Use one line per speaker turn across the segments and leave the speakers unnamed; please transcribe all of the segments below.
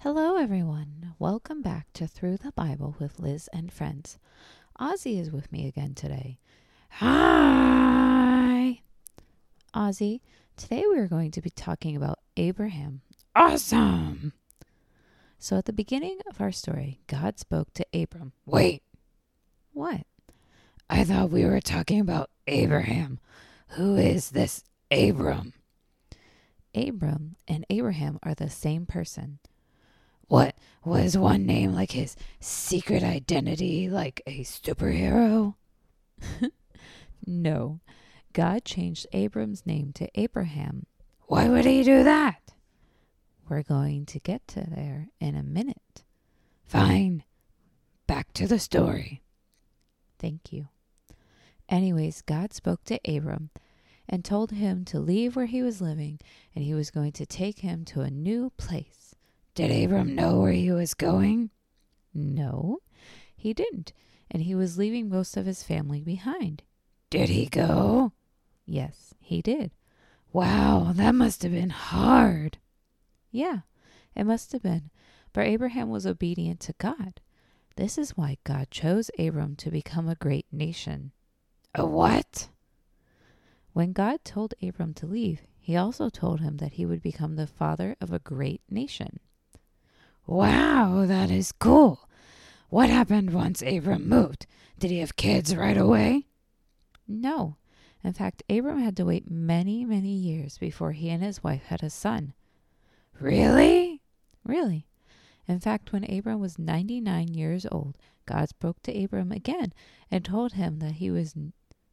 Hello, everyone. Welcome back to Through the Bible with Lizz and Friends. Ozzie is with me again today. Hi! Ozzie, today we are going to be talking about Abraham. Awesome! So, at the beginning of our story, God spoke to Abram.
Wait,
What?
I thought we were talking about Abraham. Who is this Abram?
Abram and Abraham are the same person.
What was one name like his secret identity, like a superhero?
No. God changed Abram's name to Abraham.
Why would he do that?
We're going to get to there in a minute.
Fine. Back to the story.
Thank you. Anyways, God spoke to Abram and told him to leave where he was living and he was going to take him to a new place.
Did Abram know where he was going?
No, he didn't, and he was leaving most of his family behind.
Did he go?
Yes, he did.
Wow, that must have been hard.
Yeah, it must have been. But Abraham was obedient to God. This is why God chose Abram to become a great nation.
A what?
When God told Abram to leave, he also told him that he would become the father of a great nation.
Wow, that is cool. What happened once Abram moved? Did he have kids right away?
No. In fact, Abram had to wait many, many years before he and his wife had a son.
Really?
Really. In fact, when Abram was 99 years old, God spoke to Abram again and told him that he was n-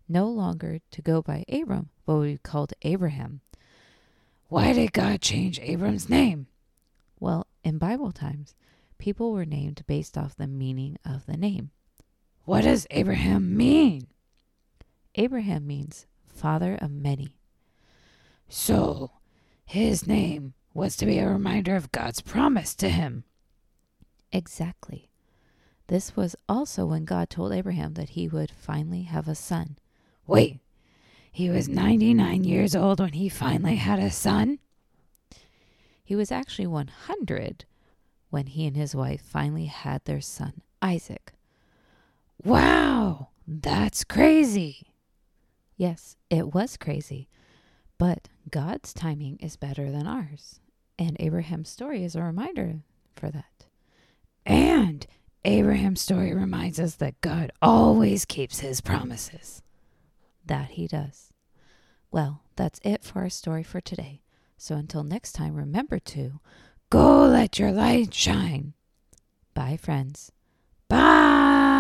no longer to go by Abram, but would be called Abraham.
Why did God change Abram's name?
In Bible times, people were named based off the meaning of the name.
What does Abraham mean?
Abraham means father of many.
So, his name was to be a reminder of God's promise to him.
Exactly. This was also when God told Abraham that he would finally have a son.
Wait, he was 99 years old when he finally had a son?
He was actually 100 when he and his wife finally had their son, Isaac.
Wow, that's crazy.
Yes, it was crazy, but God's timing is better than ours. And Abraham's story is a reminder for that.
And Abraham's story reminds us that God always keeps his promises.
That he does. Well, that's it for our story for today. So until next time, remember to
Go let your light shine.
bye, friends.
Bye.